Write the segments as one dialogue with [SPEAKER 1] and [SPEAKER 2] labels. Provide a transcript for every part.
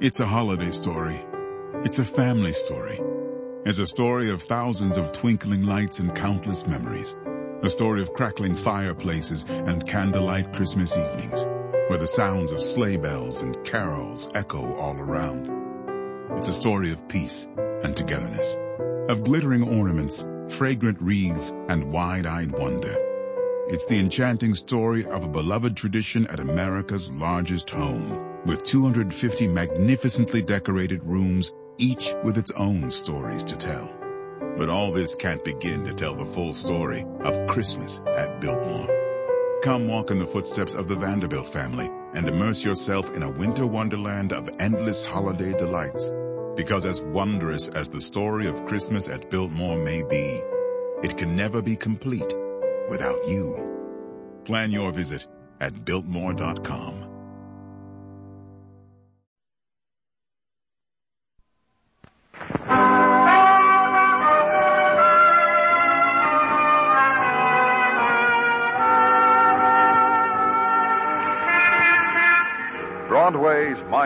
[SPEAKER 1] It's a holiday story. It's a family story. It's a story of thousands of twinkling lights and countless memories. A story of crackling fireplaces and candlelight Christmas evenings, where the sounds of sleigh bells and carols echo all around. It's a story of peace and togetherness, of glittering ornaments, fragrant wreaths, and wide-eyed wonder. It's the enchanting story of a beloved tradition at America's largest home, with 250 magnificently decorated rooms, each with its own stories to tell. But all this can't begin to tell the full story of Christmas at Biltmore. Come walk in the footsteps of the Vanderbilt family and immerse yourself in a winter wonderland of endless holiday delights. Because as wondrous as the story of Christmas at Biltmore may be, it can never be complete without you. Plan your visit at Biltmore.com.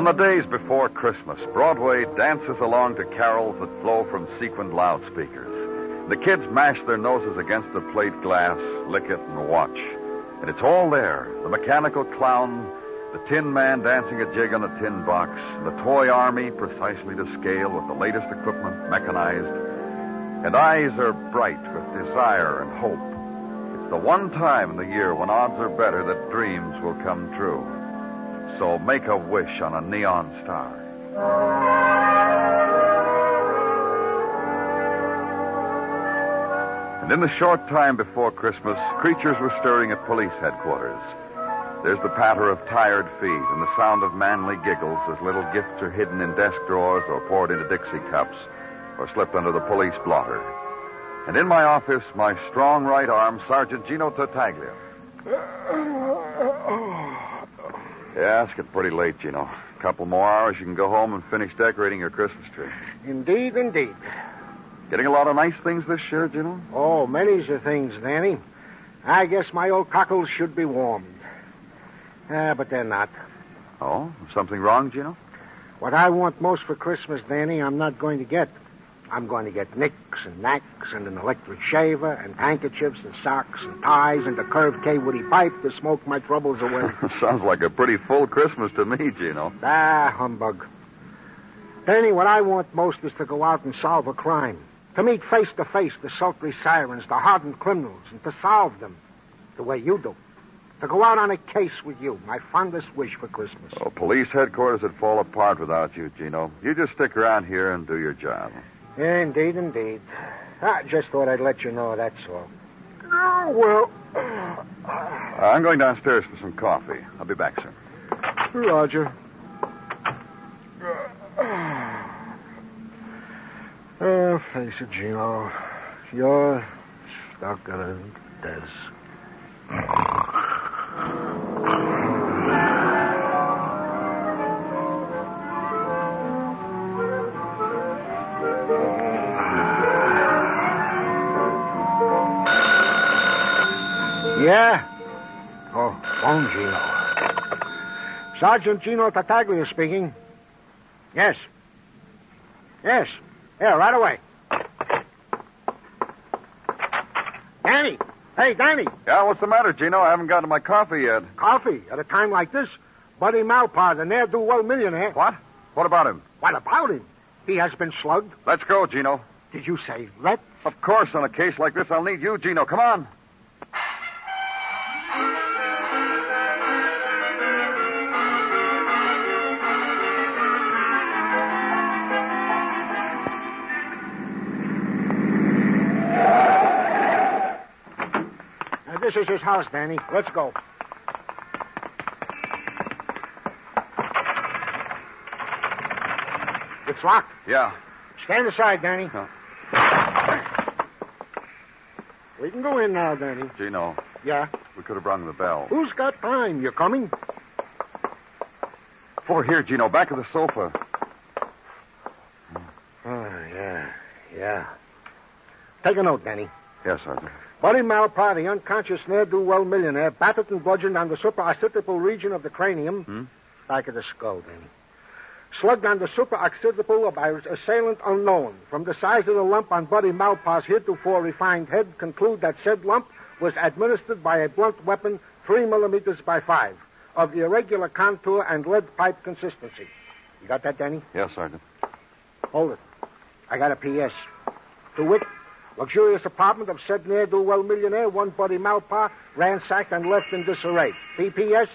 [SPEAKER 2] On the days before Christmas, Broadway dances along to carols that flow from sequined loudspeakers. The kids mash their noses against the plate glass, lick it, and watch. And it's all there the mechanical clown, the tin man dancing a jig on a tin box, the toy army precisely to scale with the latest equipment mechanized. And eyes are bright with desire and hope. It's the one time in the year when odds are better that dreams will come true. So make a wish on a neon star. And in the short time before Christmas, creatures were stirring at police headquarters. There's the patter of tired feet and the sound of manly giggles as little gifts are hidden in desk drawers or poured into Dixie cups or slipped under the police blotter. And in my office, my strong right arm, Sergeant Gino Tartaglia. Yeah, it's getting pretty late, Gino. A couple more hours, you can go home and finish decorating your Christmas tree.
[SPEAKER 3] Indeed, indeed.
[SPEAKER 2] Getting a lot of nice things this year, Gino?
[SPEAKER 3] Oh, many's the things, Danny. I guess my old cockles should be warmed. Ah, but they're not.
[SPEAKER 2] Oh, something wrong, Gino?
[SPEAKER 3] What I want most for Christmas, Danny, I'm not going to get. I'm going to get nicks and knacks and an electric shaver and handkerchiefs and socks and ties and a curved Kaywoodie pipe to smoke my troubles away.
[SPEAKER 2] Sounds like a pretty full Christmas to me, Gino.
[SPEAKER 3] ah, humbug. Danny, what I want most is to go out and solve a crime. To meet face to face the sultry sirens, the hardened criminals, and to solve them the way you do. To go out on a case with you, my fondest wish for Christmas.
[SPEAKER 2] Oh, police headquarters would fall apart without you, Gino. You just stick around here and do your job.
[SPEAKER 3] Indeed, indeed. I just thought I'd let you know, that's all. Oh, well.
[SPEAKER 2] I'm going downstairs for some coffee. I'll be back soon.
[SPEAKER 3] Roger. Oh, face it, Gino. You're stuck in a desk. Yeah? Oh, phone Gino. Sergeant Gino Tartaglia speaking. Yes. Yes. Yeah, right away. Danny. Hey, Danny.
[SPEAKER 2] Yeah, what's the matter, Gino? I haven't gotten my coffee yet.
[SPEAKER 3] Coffee at a time like this? Buddy Malpaugh, the ne'er-do-well millionaire.
[SPEAKER 2] What? What about him?
[SPEAKER 3] What about him? He has been slugged.
[SPEAKER 2] Let's go, Gino.
[SPEAKER 3] Did you say let?
[SPEAKER 2] Of course, on a case like this, I'll need you, Gino. Come on.
[SPEAKER 3] This is his house, Danny. Let's go. It's locked.
[SPEAKER 2] Yeah.
[SPEAKER 3] Stand aside, Danny.
[SPEAKER 2] No.
[SPEAKER 3] We can go in now, Danny.
[SPEAKER 2] Gino,
[SPEAKER 3] Yeah.
[SPEAKER 2] we could have rung the bell.
[SPEAKER 3] Who's got time? You coming?
[SPEAKER 2] Over here, Gino, back of the sofa.
[SPEAKER 3] Oh, yeah. Yeah. Take a note, Danny.
[SPEAKER 2] Yes, Sergeant.
[SPEAKER 3] Buddy Malpaugh, the unconscious ne'er-do-well millionaire, battered and bludgeoned on the supraoccipital region of the cranium,
[SPEAKER 2] Hmm?
[SPEAKER 3] back of the skull, then. Slugged on the supraoccipital by assailant unknown. From the size of the lump on Buddy Malpaugh's heretofore refined head, conclude that said lump was administered by a blunt weapon three millimeters by five, of the irregular contour and lead pipe consistency. You got that, Danny?
[SPEAKER 2] Yes, Sergeant.
[SPEAKER 3] Hold it. I got a P.S. To wit, luxurious apartment of said ne'er-do-well millionaire, one Buddy Malpaugh, ransacked and left in disarray. P.P.S.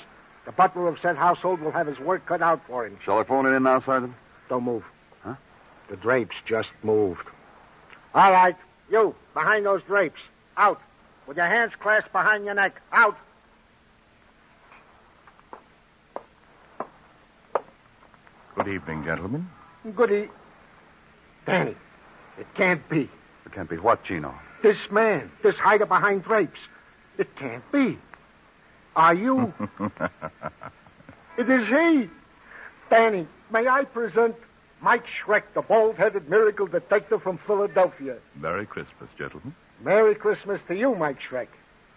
[SPEAKER 3] The butler of said household will have his work cut out for him.
[SPEAKER 2] Shall I phone it in now, Sergeant?
[SPEAKER 3] Don't move.
[SPEAKER 2] Huh?
[SPEAKER 3] The drapes just moved. All right. You, behind those drapes. Out. With your hands clasped behind your neck. Out.
[SPEAKER 4] Good evening, gentlemen.
[SPEAKER 3] Goody. Danny, it can't be.
[SPEAKER 2] It can't be what, Gino?
[SPEAKER 3] This man, this hider behind drapes. It can't be. Are you? it is he. Danny, may I present Mike Schreck, the bald-headed miracle detective from Philadelphia.
[SPEAKER 4] Merry Christmas, gentlemen.
[SPEAKER 3] Merry Christmas to you, Mike Schreck.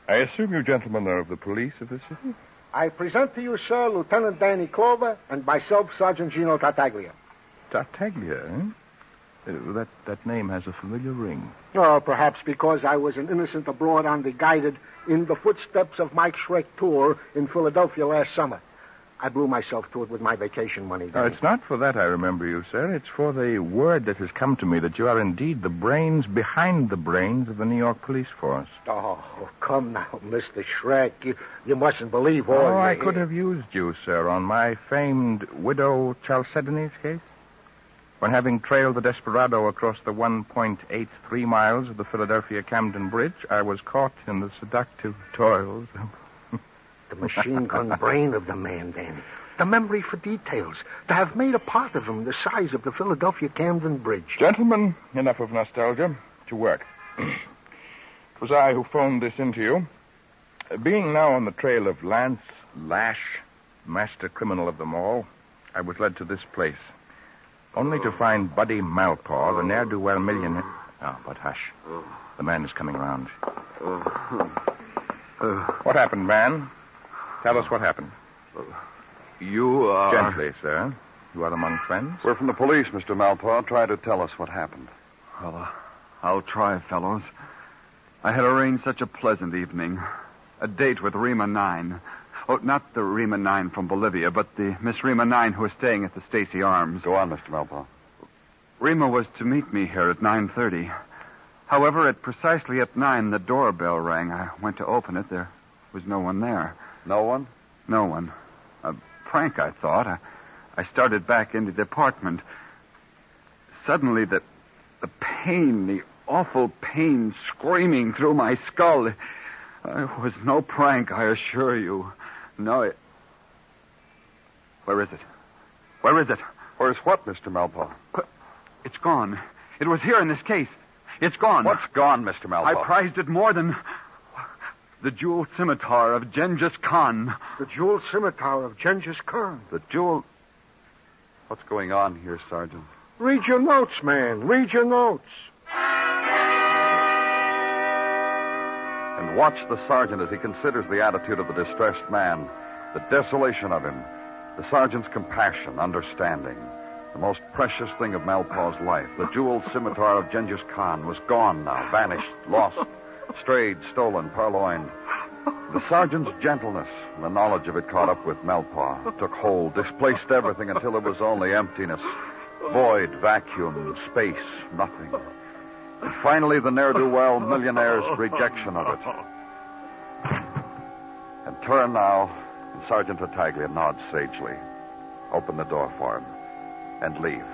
[SPEAKER 4] I assume you gentlemen are of the police of this city?
[SPEAKER 3] I present to you, sir, Lieutenant Danny Clover and myself, Sergeant Gino Tartaglia.
[SPEAKER 4] Tartaglia, eh? Uh, that, that name has a familiar ring.
[SPEAKER 3] Oh, perhaps because I was an innocent abroad on the guided in the footsteps of Mike Schreck tour in Philadelphia last summer. I blew myself to it with my vacation money. Danny.
[SPEAKER 4] it's not for that I remember you, sir. It's for the word that has come to me that you are indeed the brains behind the brains of the New York police force.
[SPEAKER 3] Oh, come now, Mr. Schreck. You, you mustn't believe all
[SPEAKER 4] Oh, I could have used you, sir, on my famed widow Chalcedony's case. When having trailed the desperado across the 1.83 miles of the Philadelphia Camden Bridge, I was caught in the seductive toils of
[SPEAKER 3] The machine gun brain of the man, Danny. The memory for details. To have made a part of him the size of the Philadelphia Camden Bridge.
[SPEAKER 4] Gentlemen, enough of nostalgia. To work. it was I who phoned this in to you. Being now on the trail of Lance Lash, master criminal of them all, I was led to this place. Only to find Buddy Malpaugh, the ne'er-do-well millionaire. Oh, but hush. The man is coming around. What happened, man? Tell us what happened.
[SPEAKER 2] You are.
[SPEAKER 4] Gently, sir. You are among friends?
[SPEAKER 2] We're from the police, Mr. Malpaugh. Try to tell us what happened.
[SPEAKER 5] Well, uh, I'll try, fellows. I had arranged such a pleasant evening. A date with Rima Nine. Oh, not the Rima Nine from Bolivia, but the Miss Rima Nine who was staying at the Stacy Arms.
[SPEAKER 2] Go on, Mr. Malpaugh.
[SPEAKER 5] Rima was to meet me here at 9.30. However, at precisely at 9, the doorbell rang. I went to open it. There was no one there.
[SPEAKER 2] No one?
[SPEAKER 5] No one. A prank, I thought. I, I started back into the apartment. Suddenly, the, the pain, the awful pain screaming through my skull. It was no prank, I assure you. No, it... Where is it? Where is it?
[SPEAKER 2] Where's what, Mr. Malpaugh?
[SPEAKER 5] It's gone. It was here in this case. It's gone.
[SPEAKER 2] What's gone, Mr. Malpaugh?
[SPEAKER 5] I prized it more than the jeweled scimitar of Genghis Khan.
[SPEAKER 3] The jeweled scimitar of Genghis Khan.
[SPEAKER 2] The jewel. What's going on here, Sergeant?
[SPEAKER 3] Read your notes, man. Read your notes.
[SPEAKER 2] And watch the sergeant as he considers the attitude of the distressed man, the desolation of him, the sergeant's compassion, understanding. The most precious thing of Malpaugh's life, the jeweled scimitar of Genghis Khan, was gone now, vanished, lost, strayed, stolen, purloined. The sergeant's gentleness and the knowledge of it caught up with Malpaugh, took hold, displaced everything until there was only emptiness. Void, vacuum, space, nothing. And finally, the ne'er-do-well millionaire's rejection of it. And turn now, and Sergeant Tartaglia nods sagely. Open the door for him, and leave.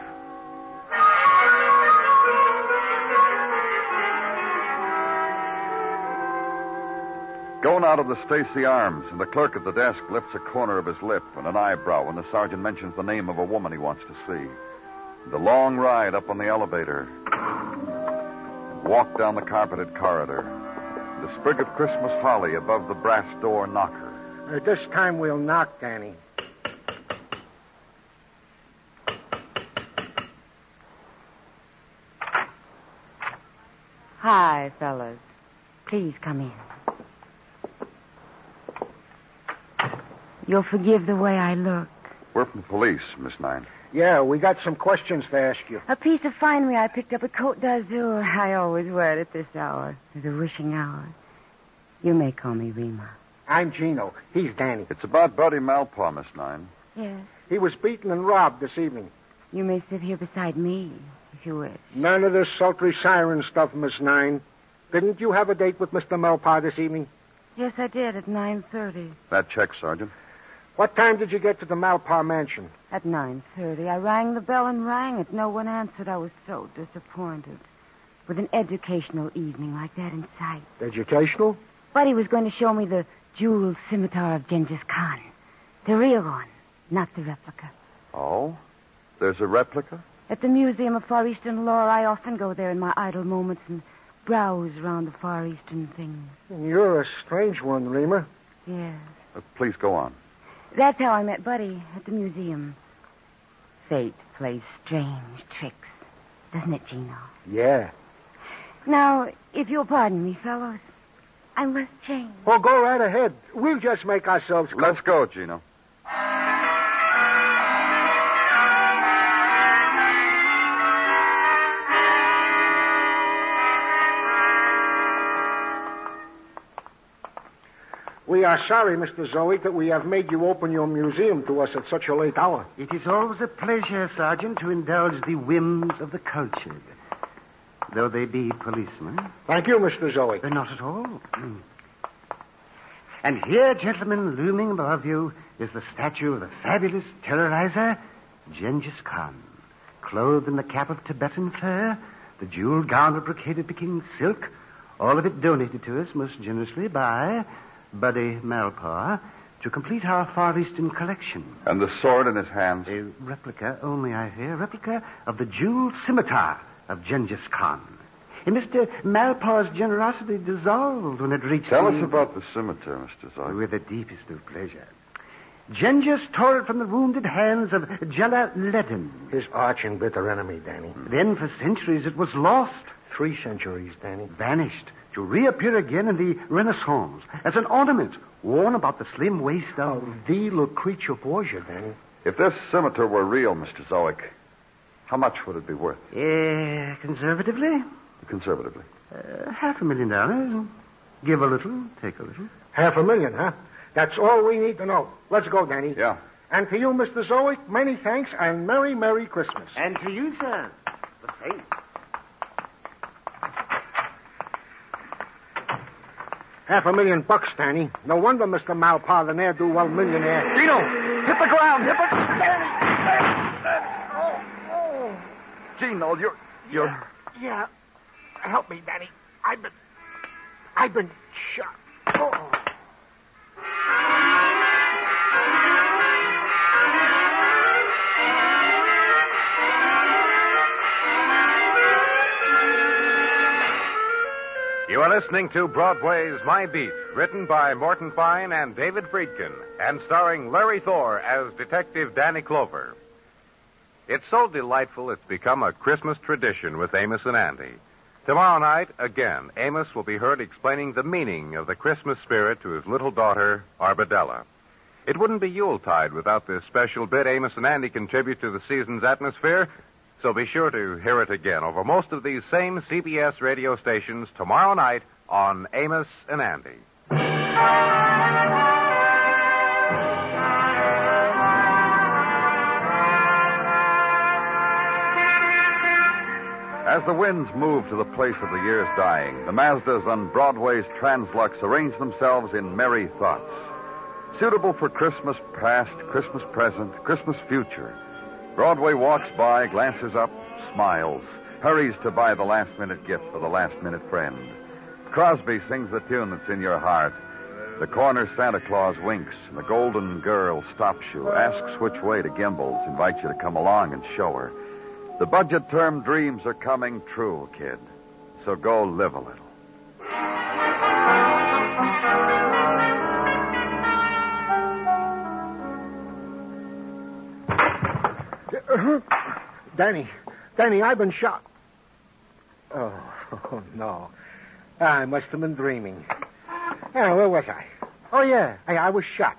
[SPEAKER 2] Going out of the Stacy Arms, and the clerk at the desk lifts a corner of his lip and an eyebrow when the sergeant mentions the name of a woman he wants to see. The long ride up on the elevator, and walk down the carpeted corridor. The sprig of Christmas holly above the brass door knocker.
[SPEAKER 3] Uh, this time we'll knock, Danny.
[SPEAKER 6] Hi, fellas. Please come in. You'll forgive the way I look.
[SPEAKER 2] We're from the police, Miss Nine.
[SPEAKER 3] Yeah, we got some questions to ask you.
[SPEAKER 6] A piece of finery I picked up at Côte d'Azur. I always wear it at this hour, the wishing hour. You may call me Rima.
[SPEAKER 3] I'm Gino. He's Danny.
[SPEAKER 2] It's about Buddy Malpaugh, Miss Nine.
[SPEAKER 6] Yes.
[SPEAKER 3] He was beaten and robbed this evening.
[SPEAKER 6] You may sit here beside me, if you wish.
[SPEAKER 3] None of this sultry siren stuff, Miss Nine. Didn't you have a date with Mr. Malpaugh this evening?
[SPEAKER 6] Yes, I did at 9.30.
[SPEAKER 2] That check, Sergeant.
[SPEAKER 3] What time did you get to the Malpaugh mansion?
[SPEAKER 6] At 9.30. I rang the bell and rang it. No one answered. I was so disappointed. With an educational evening like that in sight.
[SPEAKER 3] Educational?
[SPEAKER 6] Buddy was going to show me the jeweled scimitar of Genghis Khan. The real one, not the replica.
[SPEAKER 2] Oh? There's a replica?
[SPEAKER 6] At the Museum of Far Eastern Lore, I often go there in my idle moments and browse around the Far Eastern things.
[SPEAKER 3] You're a strange one, Rima.
[SPEAKER 6] Yes.
[SPEAKER 2] Uh, please go on.
[SPEAKER 6] That's how I met Buddy at the museum. Fate plays strange tricks, doesn't it, Gino?
[SPEAKER 3] Yeah.
[SPEAKER 6] Now, if you'll pardon me, fellows, I must change.
[SPEAKER 3] Well, go right ahead. We'll just make ourselves.
[SPEAKER 2] Let's go, Gino.
[SPEAKER 3] We are sorry, Mr. Zoic, that we have made you open your museum to us at such a late hour.
[SPEAKER 7] It is always a pleasure, Sergeant, to indulge the whims of the cultured. Though they be policemen.
[SPEAKER 3] Thank you, Mr. Zoic.
[SPEAKER 7] Uh, not at all. And here, gentlemen, looming above you, is the statue of the fabulous terrorizer, Genghis Khan. Clothed in the cap of Tibetan fur, the jeweled gown of brocaded Peking silk, all of it donated to us most generously by Buddy Malpaugh to complete our Far Eastern collection.
[SPEAKER 2] And the sword in his hands.
[SPEAKER 7] A replica, oh, only I fear, replica of the jeweled scimitar of Genghis Khan. And Mr. Malpaugh's generosity dissolved when it reached
[SPEAKER 2] Tell
[SPEAKER 7] the...
[SPEAKER 2] us about the scimitar, Mr. Zoic.
[SPEAKER 7] With the deepest of pleasure. Genghis tore it from the wounded hands of Jalaleddin.
[SPEAKER 3] His arch and bitter enemy, Danny.
[SPEAKER 7] Then for centuries it was lost,
[SPEAKER 3] Three centuries, Danny.
[SPEAKER 7] vanished, to reappear again in the Renaissance as an ornament worn about the slim waist of...
[SPEAKER 3] The Lucrezia Borgia, Danny.
[SPEAKER 2] If this scimitar were real, Mr. Zoic, how much would it be worth,
[SPEAKER 7] Eh, conservatively,
[SPEAKER 2] conservatively?
[SPEAKER 7] uh, half a million dollars. Give a little, take a little.
[SPEAKER 3] Half a million, huh? That's all we need to know. Let's go, Danny.
[SPEAKER 2] Yeah.
[SPEAKER 3] And to you, Mr. Zoic, many thanks and Merry, Merry Christmas.
[SPEAKER 7] And to you, sir, the same.
[SPEAKER 3] Half a million bucks, Danny. No wonder Mr. Malpaugh, the ne'er-do-well millionaire.
[SPEAKER 2] Gino, hit the ground. Hit the... Danny! Oh, oh. Gino, you're... You're...
[SPEAKER 3] Yeah. Help me, Danny. I've been. I've been shot. Oh.
[SPEAKER 8] You are listening to Broadway's My Beat, written by Morton Fine and David Friedkin, and starring Larry Thor as Detective Danny Clover. It's so delightful it's become a Christmas tradition with Amos and Andy. Tomorrow night, again, Amos will be heard explaining the meaning of the Christmas spirit to his little daughter, Arbadella. It wouldn't be Yuletide without this special bit Amos and Andy contribute to the season's atmosphere, so be sure to hear it again over most of these same CBS radio stations tomorrow night on Amos and Andy.
[SPEAKER 2] As the winds move to the place of the year's dying, the Mazdas on Broadway's Translux arrange themselves in merry thoughts. Suitable for Christmas past, Christmas present, Christmas future. Broadway walks by, glances up, smiles, hurries to buy the last minute gift for the last minute friend. Crosby sings the tune that's in your heart. The corner Santa Claus winks, and the golden girl stops you, asks which way to Gimbel's, invites you to come along and show her. The budget term dreams are coming true, kid. So go live a little.
[SPEAKER 3] Danny, Danny, I've been shot. Oh, oh no. I must have been dreaming. Oh, where was I? Oh, yeah, I, I was shot.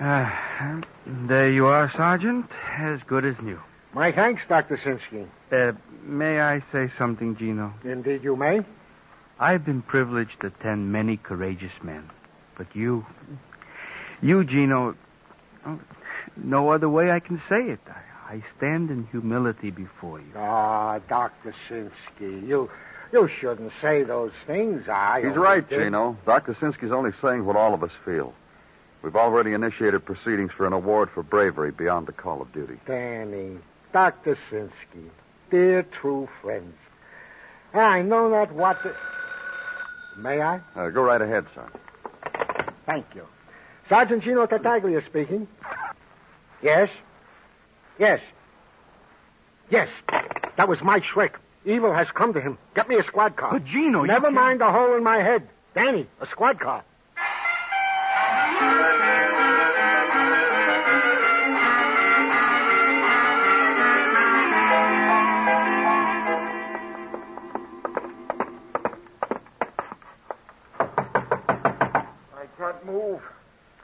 [SPEAKER 9] Uh, there you are, Sergeant. As good as new.
[SPEAKER 3] My thanks, Dr. Sinsky.
[SPEAKER 9] Uh, may I say something, Gino?
[SPEAKER 3] Indeed, you may.
[SPEAKER 9] I've been privileged to attend many courageous men. But you, you, Gino, oh, no other way I can say it. I, I stand in humility before you.
[SPEAKER 3] Ah, Dr. Sinsky, you you shouldn't say those things. I
[SPEAKER 2] He's right,
[SPEAKER 3] did-
[SPEAKER 2] Gino. Dr. Sinsky's only saying what all of us feel. We've already initiated proceedings for an award for bravery beyond the call of duty.
[SPEAKER 3] Danny, Dr. Sinsky, dear true friends. I know not what to... May I?
[SPEAKER 2] Uh, go right ahead, sir.
[SPEAKER 3] Thank you. Sergeant Gino Tartaglia speaking. Yes? Yes. Yes. That was Mike Schreck. Evil has come to him. Get me a squad car.
[SPEAKER 9] But, Gino, you
[SPEAKER 3] Never
[SPEAKER 9] can't-
[SPEAKER 3] mind the hole in my head. Danny, a squad car.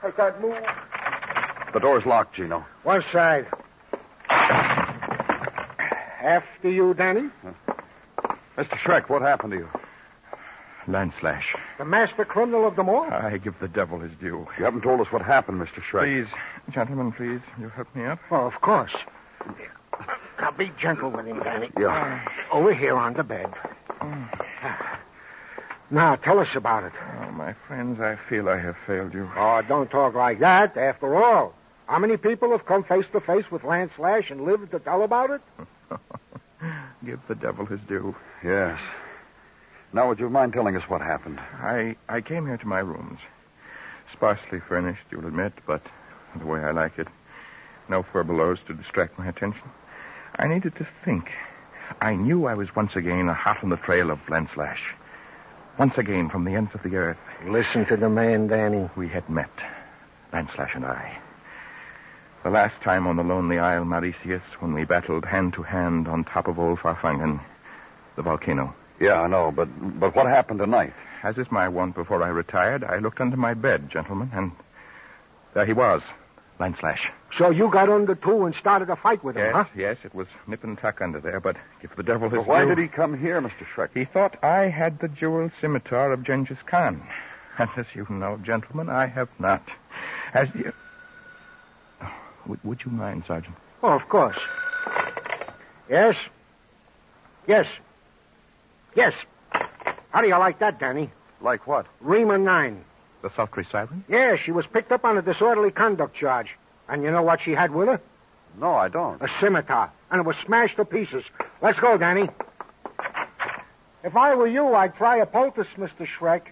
[SPEAKER 3] I can't move.
[SPEAKER 2] The door's locked, Gino.
[SPEAKER 3] One side. After you, Danny.
[SPEAKER 2] Mr. Schreck, what happened to you?
[SPEAKER 4] Lance Lash.
[SPEAKER 3] The master criminal of them all.
[SPEAKER 4] I give the devil his due.
[SPEAKER 2] You haven't told us what happened, Mr. Schreck.
[SPEAKER 4] Please, gentlemen, please, you help me up.
[SPEAKER 3] Oh, of course. Now be gentle with him, Danny.
[SPEAKER 2] Yeah.
[SPEAKER 3] Over here on the bed. Mm. Now, tell us about it.
[SPEAKER 4] My friends, I feel I have failed you.
[SPEAKER 3] Oh, don't talk like that. After all, how many people have come face to face with Lance Lash and lived to tell about it?
[SPEAKER 4] Give the devil his due.
[SPEAKER 2] Yes. Now, would you mind telling us what happened?
[SPEAKER 4] I, I came here to my rooms. Sparsely furnished, you'll admit, but the way I like it. No furbelows to distract my attention. I needed to think. I knew I was once again hot on the trail of Lance Lash. Once again from the ends of the earth.
[SPEAKER 3] Listen to the man, Danny.
[SPEAKER 4] We had met, Lance Lash and I. The last time on the lonely isle Mauritius when we battled hand to hand on top of old Farfangan, the volcano.
[SPEAKER 2] Yeah, I know, but but what happened tonight?
[SPEAKER 4] As is my wont before I retired, I looked under my bed, gentlemen, and there he was, Lance Lash.
[SPEAKER 3] So you got under too and started a fight with him,
[SPEAKER 4] Yes,
[SPEAKER 3] huh?
[SPEAKER 4] yes, it was nip and tuck under there, but give the devil his
[SPEAKER 2] But why
[SPEAKER 4] due.
[SPEAKER 2] did he come here, Mr. Schreck?
[SPEAKER 4] He thought I had the jeweled scimitar of Genghis Khan. And as you know, gentlemen, I have not. As you... Oh, would, would you mind, Sergeant?
[SPEAKER 3] Oh, of course. Yes? Yes. Yes. How do you like that, Danny?
[SPEAKER 2] Like what?
[SPEAKER 3] Rima 9.
[SPEAKER 4] The sultry siren?
[SPEAKER 3] Yeah, she was picked up on a disorderly conduct charge. And you know what she had with her?
[SPEAKER 2] No, I don't.
[SPEAKER 3] A scimitar. And it was smashed to pieces. Let's go, Danny. If I were you, I'd try a poultice, Mr. Schreck.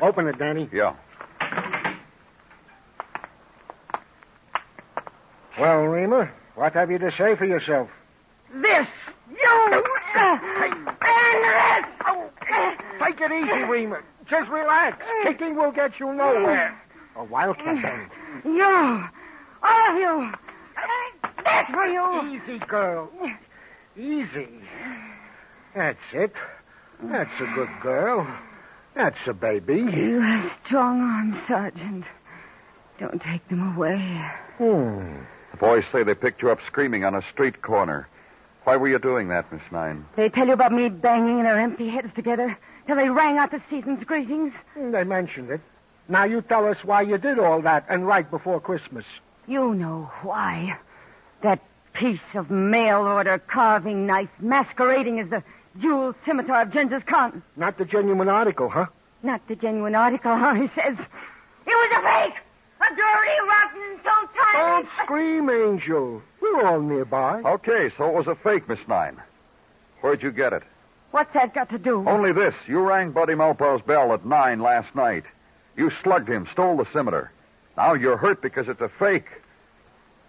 [SPEAKER 3] Open it, Danny.
[SPEAKER 2] Yeah.
[SPEAKER 3] Well, Rima, what have you to say for yourself?
[SPEAKER 10] This, you, and this.
[SPEAKER 3] Take it easy, Rima. Just relax. Kicking will get you nowhere. A wildcat, Danny.
[SPEAKER 6] You! All of you! That's for you!
[SPEAKER 3] Easy, girl. Easy. That's it. That's a good girl. That's a baby.
[SPEAKER 6] You have strong arms, Sergeant. Don't take them away.
[SPEAKER 3] Hmm.
[SPEAKER 2] The boys say they picked you up screaming on a street corner. Why were you doing that, Miss Nine?
[SPEAKER 6] They tell you about me banging their empty heads together till they rang out the season's greetings.
[SPEAKER 3] Mm, they mentioned it. Now you tell us why you did all that and right before Christmas.
[SPEAKER 6] You know why. That piece of mail order carving knife masquerading as the jeweled scimitar of Genghis Khan.
[SPEAKER 3] Not the genuine article, huh?
[SPEAKER 6] Not the genuine article, huh? He says. It was a fake! A dirty, rotten, two-timing...
[SPEAKER 3] Don't scream, Angel. We're all nearby.
[SPEAKER 2] Okay, so it was a fake, Miss Nine. Where'd you get it?
[SPEAKER 6] What's that got to do?
[SPEAKER 2] Only this. You rang Buddy Malpaugh's bell at nine last night. You slugged him, stole the scimitar. Now you're hurt because it's a fake.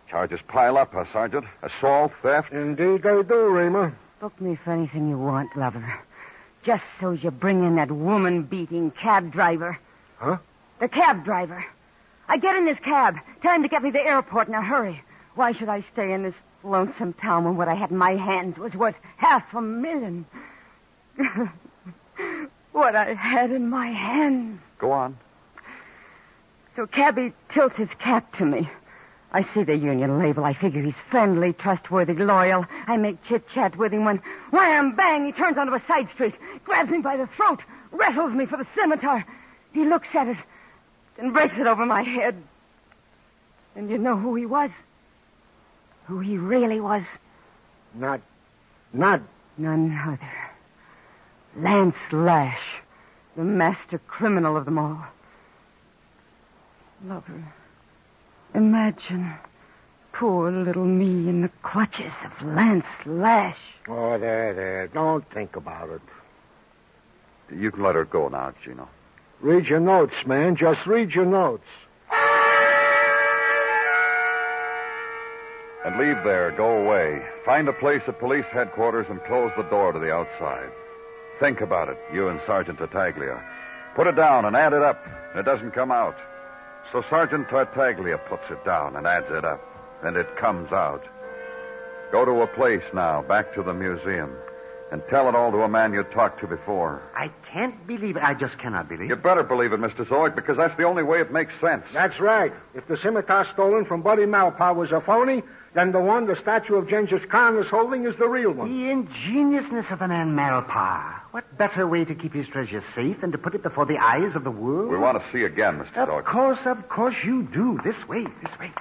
[SPEAKER 2] Charges pile up, huh, Sergeant? Assault, theft?
[SPEAKER 3] Indeed they do, Rima.
[SPEAKER 6] Book me for anything you want, lover. Just so you bring in that woman-beating cab driver.
[SPEAKER 3] Huh?
[SPEAKER 6] The cab driver. I get in this cab. Tell him to get me to the airport in a hurry. Why should I stay in this lonesome town when what I had in my hands was worth half a million? what I had in my hands.
[SPEAKER 2] Go on.
[SPEAKER 6] So Cabby tilts his cap to me. I see the union label. I figure he's friendly, trustworthy, loyal. I make chit chat with him when wham bang he turns onto a side street, grabs me by the throat, wrestles me for the scimitar. He looks at it, then breaks it over my head. And you know who he was? Who he really was?
[SPEAKER 3] Not. Not.
[SPEAKER 6] None other. Lance Lash, the master criminal of them all. Lover, imagine poor little me in the clutches of Lance Lash.
[SPEAKER 3] Oh, there, there. Don't think about it.
[SPEAKER 2] You can let her go now, Gino.
[SPEAKER 3] Read your notes, man. Just read your notes.
[SPEAKER 2] And leave there. Go away. Find a place at police headquarters and close the door to the outside. Think about it, you and Sergeant Tartaglia. Put it down and add it up. It doesn't come out. So Sergeant Tartaglia puts it down and adds it up. And it comes out. Go to a place now, back to the museum, and tell it all to a man you talked to before.
[SPEAKER 7] I can't believe it. I just cannot believe it.
[SPEAKER 2] You
[SPEAKER 7] it.
[SPEAKER 2] better believe it, Mr. Zoic, because that's the only way it makes sense.
[SPEAKER 3] That's right. If the scimitar stolen from Buddy Malpaugh was a phony, then the one the statue of Genghis Khan is holding is the real one.
[SPEAKER 7] The ingeniousness of the man Malpaugh. What better way to keep his treasure safe than to put it before the eyes of the world?
[SPEAKER 2] We want to see again, Mr.
[SPEAKER 7] Of
[SPEAKER 2] Zoic.
[SPEAKER 7] course, of course you do. This way, this way.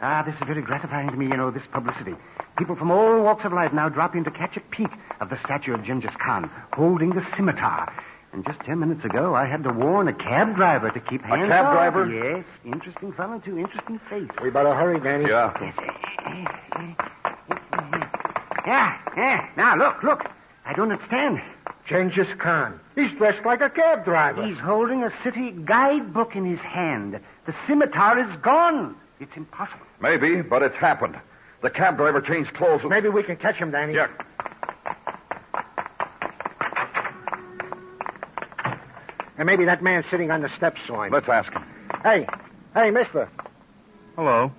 [SPEAKER 7] Ah, this is very gratifying to me, you know, this publicity. People from all walks of life now drop in to catch a peek of the statue of Genghis Khan holding the scimitar. And just ten minutes ago, I had to warn a cab driver to keep hands off.
[SPEAKER 2] A cab
[SPEAKER 7] off.
[SPEAKER 2] driver?
[SPEAKER 7] Yes, interesting fellow, too. Interesting face.
[SPEAKER 3] We better hurry, Danny.
[SPEAKER 2] Yeah.
[SPEAKER 7] Eh, eh, eh, yeah, yeah. Now, look, look. I don't understand.
[SPEAKER 3] Genghis Khan. He's dressed like a cab driver.
[SPEAKER 7] He's holding a city guidebook in his hand. The scimitar is gone. It's impossible.
[SPEAKER 2] Maybe, but it's happened. The cab driver changed clothes.
[SPEAKER 3] Maybe we can catch him, Danny.
[SPEAKER 2] Yeah.
[SPEAKER 3] And maybe that man sitting on the steps saw him.
[SPEAKER 2] Let's ask him.
[SPEAKER 3] Hey, hey, mister.
[SPEAKER 9] Hello.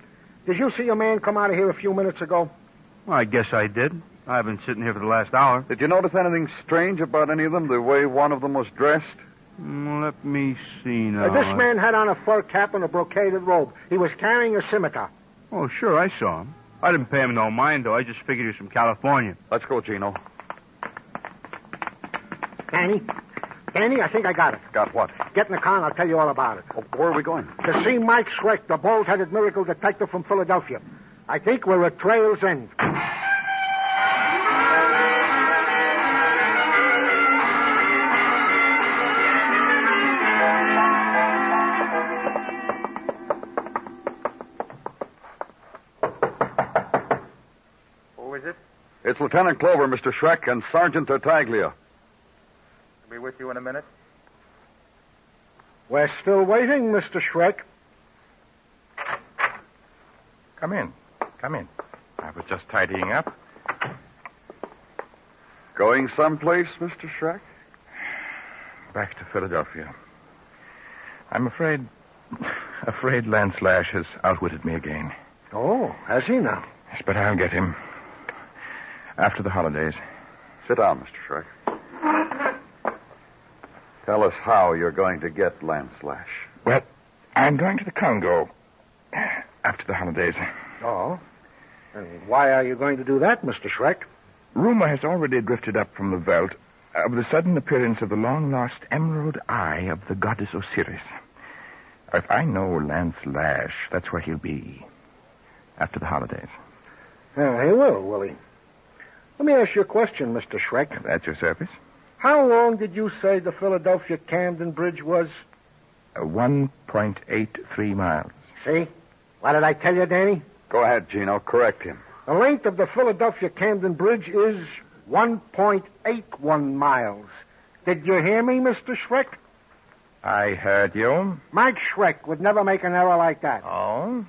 [SPEAKER 3] Did you see a man come out of here a few minutes ago?
[SPEAKER 9] Well, I guess I did. I've been sitting here for the last hour.
[SPEAKER 2] Did you notice anything strange about any of them? The way one of them was dressed?
[SPEAKER 9] Mm, Let me see now.
[SPEAKER 3] Uh, this man had on a fur cap and a brocaded robe. He was carrying a scimitar.
[SPEAKER 9] Oh, sure, I saw him. I didn't pay him no mind, though. I just figured he was from California.
[SPEAKER 2] Let's go, Gino.
[SPEAKER 3] Danny? Danny, I think I got it.
[SPEAKER 2] Got what?
[SPEAKER 3] Get in the car and I'll tell you all about it.
[SPEAKER 2] Oh, where are we going?
[SPEAKER 3] To see Mike Schreck, the bald-headed miracle detective from Philadelphia. I think we're at Trail's End.
[SPEAKER 2] Lieutenant Clover, Mr. Schreck, and Sergeant Tartaglia.
[SPEAKER 11] I'll be with you in a minute.
[SPEAKER 3] We're still waiting, Mr. Schreck.
[SPEAKER 4] Come in. Come in. I was just tidying up.
[SPEAKER 2] Going someplace, Mr. Schreck?
[SPEAKER 4] Back to Philadelphia. I'm afraid. afraid Lance Lash has outwitted me again.
[SPEAKER 3] Oh, has he now?
[SPEAKER 4] Yes, but I'll get him. After the holidays.
[SPEAKER 2] Sit down, Mr. Schreck. Tell us how you're going to get Lance Lash.
[SPEAKER 4] Well, I'm going to the Congo after the holidays.
[SPEAKER 3] Oh? And why are you going to do that, Mr. Schreck?
[SPEAKER 4] Rumor has already drifted up from the veldt of the sudden appearance of the long lost emerald eye of the goddess Osiris. If I know Lance Lash, that's where he'll be. After the holidays.
[SPEAKER 3] Yeah, he will, will he? Let me ask you a question, Mr. Schreck.
[SPEAKER 4] At your service.
[SPEAKER 3] How long did you say the Philadelphia Camden Bridge was?
[SPEAKER 4] Uh, 1.83 miles.
[SPEAKER 3] See? What did I tell you, Danny?
[SPEAKER 2] Go ahead, Gino. Correct him.
[SPEAKER 3] The length of the Philadelphia Camden Bridge is 1.81 miles. Did you hear me, Mr. Schreck?
[SPEAKER 4] I heard you.
[SPEAKER 3] Mike Schreck would never make an error like that.
[SPEAKER 4] Oh?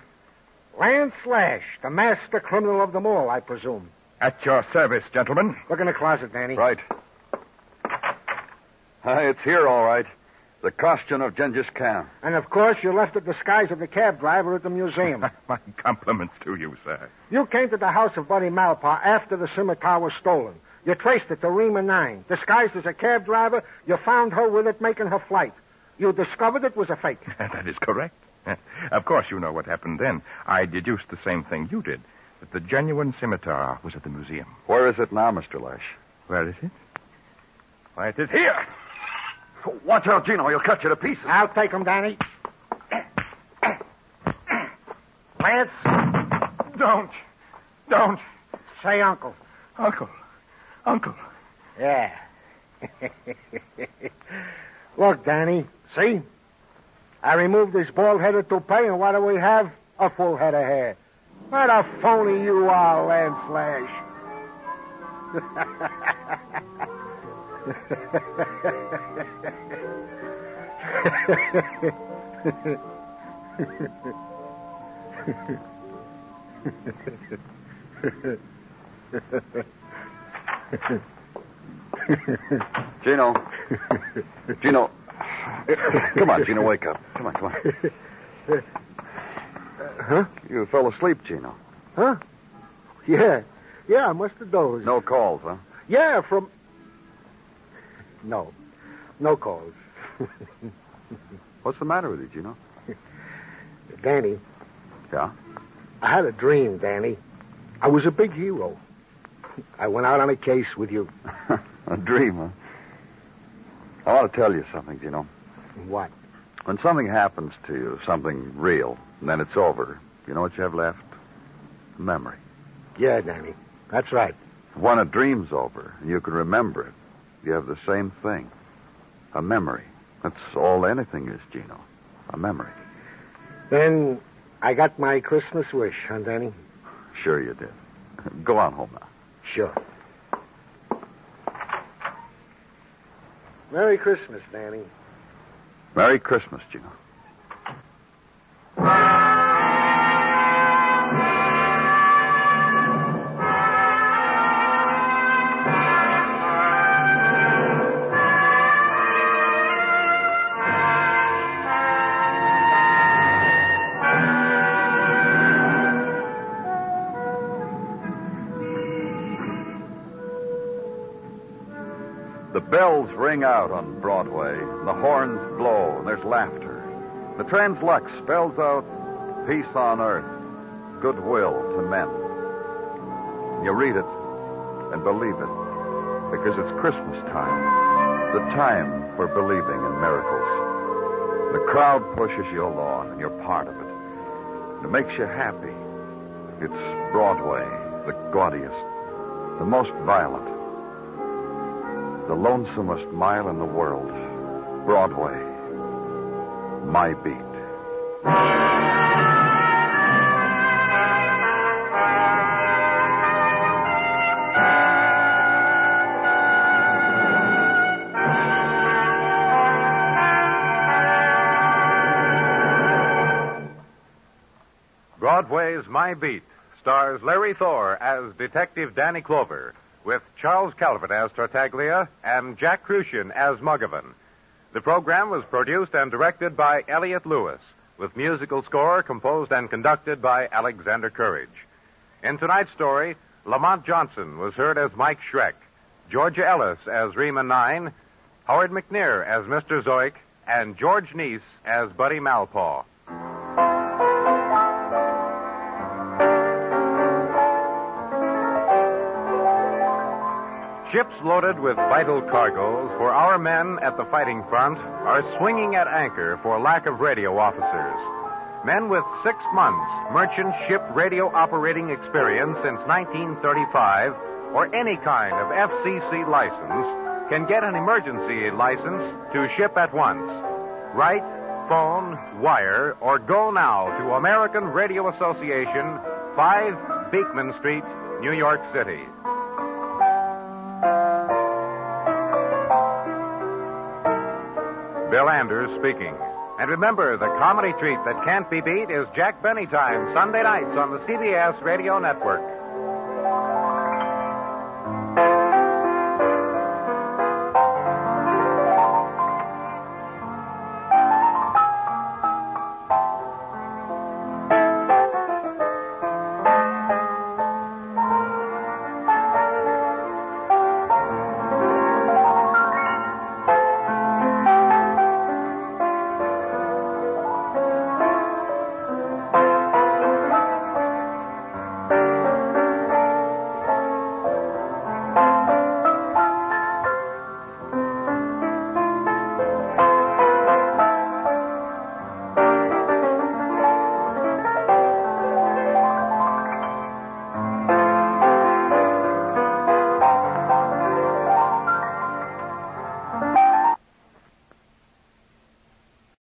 [SPEAKER 3] Lance Lash, the master criminal of them all, I presume.
[SPEAKER 4] At your service, gentlemen.
[SPEAKER 3] Look in the closet, Danny.
[SPEAKER 2] Right. Uh, it's here, all right. The costume of Genghis Khan.
[SPEAKER 3] And of course, you left the disguise of the cab driver at the museum.
[SPEAKER 4] My compliments to you, sir.
[SPEAKER 3] you came to the house of Buddy Malpaugh after the scimitar was stolen. You traced it to Rima 9. Disguised as a cab driver, you found her with it making her flight. You discovered it was a fake.
[SPEAKER 4] that is correct. Of course, you know what happened then. I deduced the same thing you did that the genuine scimitar was at the museum.
[SPEAKER 2] Where is it now, Mr. Lash?
[SPEAKER 4] Where is it? Why, it is here.
[SPEAKER 2] Watch out, Gino. He'll cut you to pieces.
[SPEAKER 3] I'll take him, Danny. Lance,
[SPEAKER 4] Don't. Don't.
[SPEAKER 3] say uncle.
[SPEAKER 4] Uncle. Uncle.
[SPEAKER 3] Yeah. Look, Danny, see? I removed this bald-headed toupee, and what do we have? A full head of hair. What a phony you are, Lance Lash.
[SPEAKER 2] Gino. Gino. Come on, Gino, wake up. Come on, come on.
[SPEAKER 3] Huh?
[SPEAKER 2] You fell asleep, Gino.
[SPEAKER 3] Huh? Yeah. Yeah, I must have dozed.
[SPEAKER 2] No calls, huh?
[SPEAKER 3] Yeah, from. No. No calls.
[SPEAKER 2] What's the matter with you, Gino?
[SPEAKER 3] Danny,
[SPEAKER 2] Yeah?
[SPEAKER 3] I had a dream, Danny. I was a big hero. I went out on a case with you.
[SPEAKER 2] a dream, huh? I want to tell you something, Gino.
[SPEAKER 3] What?
[SPEAKER 2] When something happens to you, something real, and then it's over, you know what you have left? A memory.
[SPEAKER 3] Yeah, Danny. That's right.
[SPEAKER 2] When a dream's over and you can remember it, you have the same thing. A memory. That's all anything is, Gino. A memory.
[SPEAKER 3] Then I got my Christmas wish, huh, Danny?
[SPEAKER 2] Sure you did. Go on home now.
[SPEAKER 3] Sure. Merry Christmas, Danny.
[SPEAKER 2] Merry Christmas, Gino. The bells ring out on Broadway, the horns blow, and there's laughter. The translux spells out peace on earth, goodwill to men. You read it and believe it because it's Christmas time, the time for believing in miracles. The crowd pushes you along, and you're part of it. It makes you happy. It's Broadway, the gaudiest, the most violent, the lonesomest mile in the world. Broadway. My beat.
[SPEAKER 8] Broadway's My Beat stars Larry Thor as Detective Danny Clover, Charles Calvert as Tartaglia and Jack Kruschen as Muggavan. The program was produced and directed by Elliott Lewis, with musical score composed and conducted by Alexander Courage. In tonight's story, Lamont Johnson was heard as Mike Schreck, Georgia Ellis as Rima Nine, Howard McNear as Mr. Zoic, and George Neise as Buddy Malpaugh. Ships loaded with vital cargoes for our men at the fighting front are swinging at anchor for lack of radio officers. Men with six months merchant ship radio operating experience since 1935 or any kind of FCC license can get an emergency license to ship at once. Write, phone, wire, or go now to American Radio Association, 5 Beekman Street, New York City. Bill Anders speaking. And remember, the comedy treat that can't be beat is Jack Benny Time, Sunday nights on the CBS Radio Network.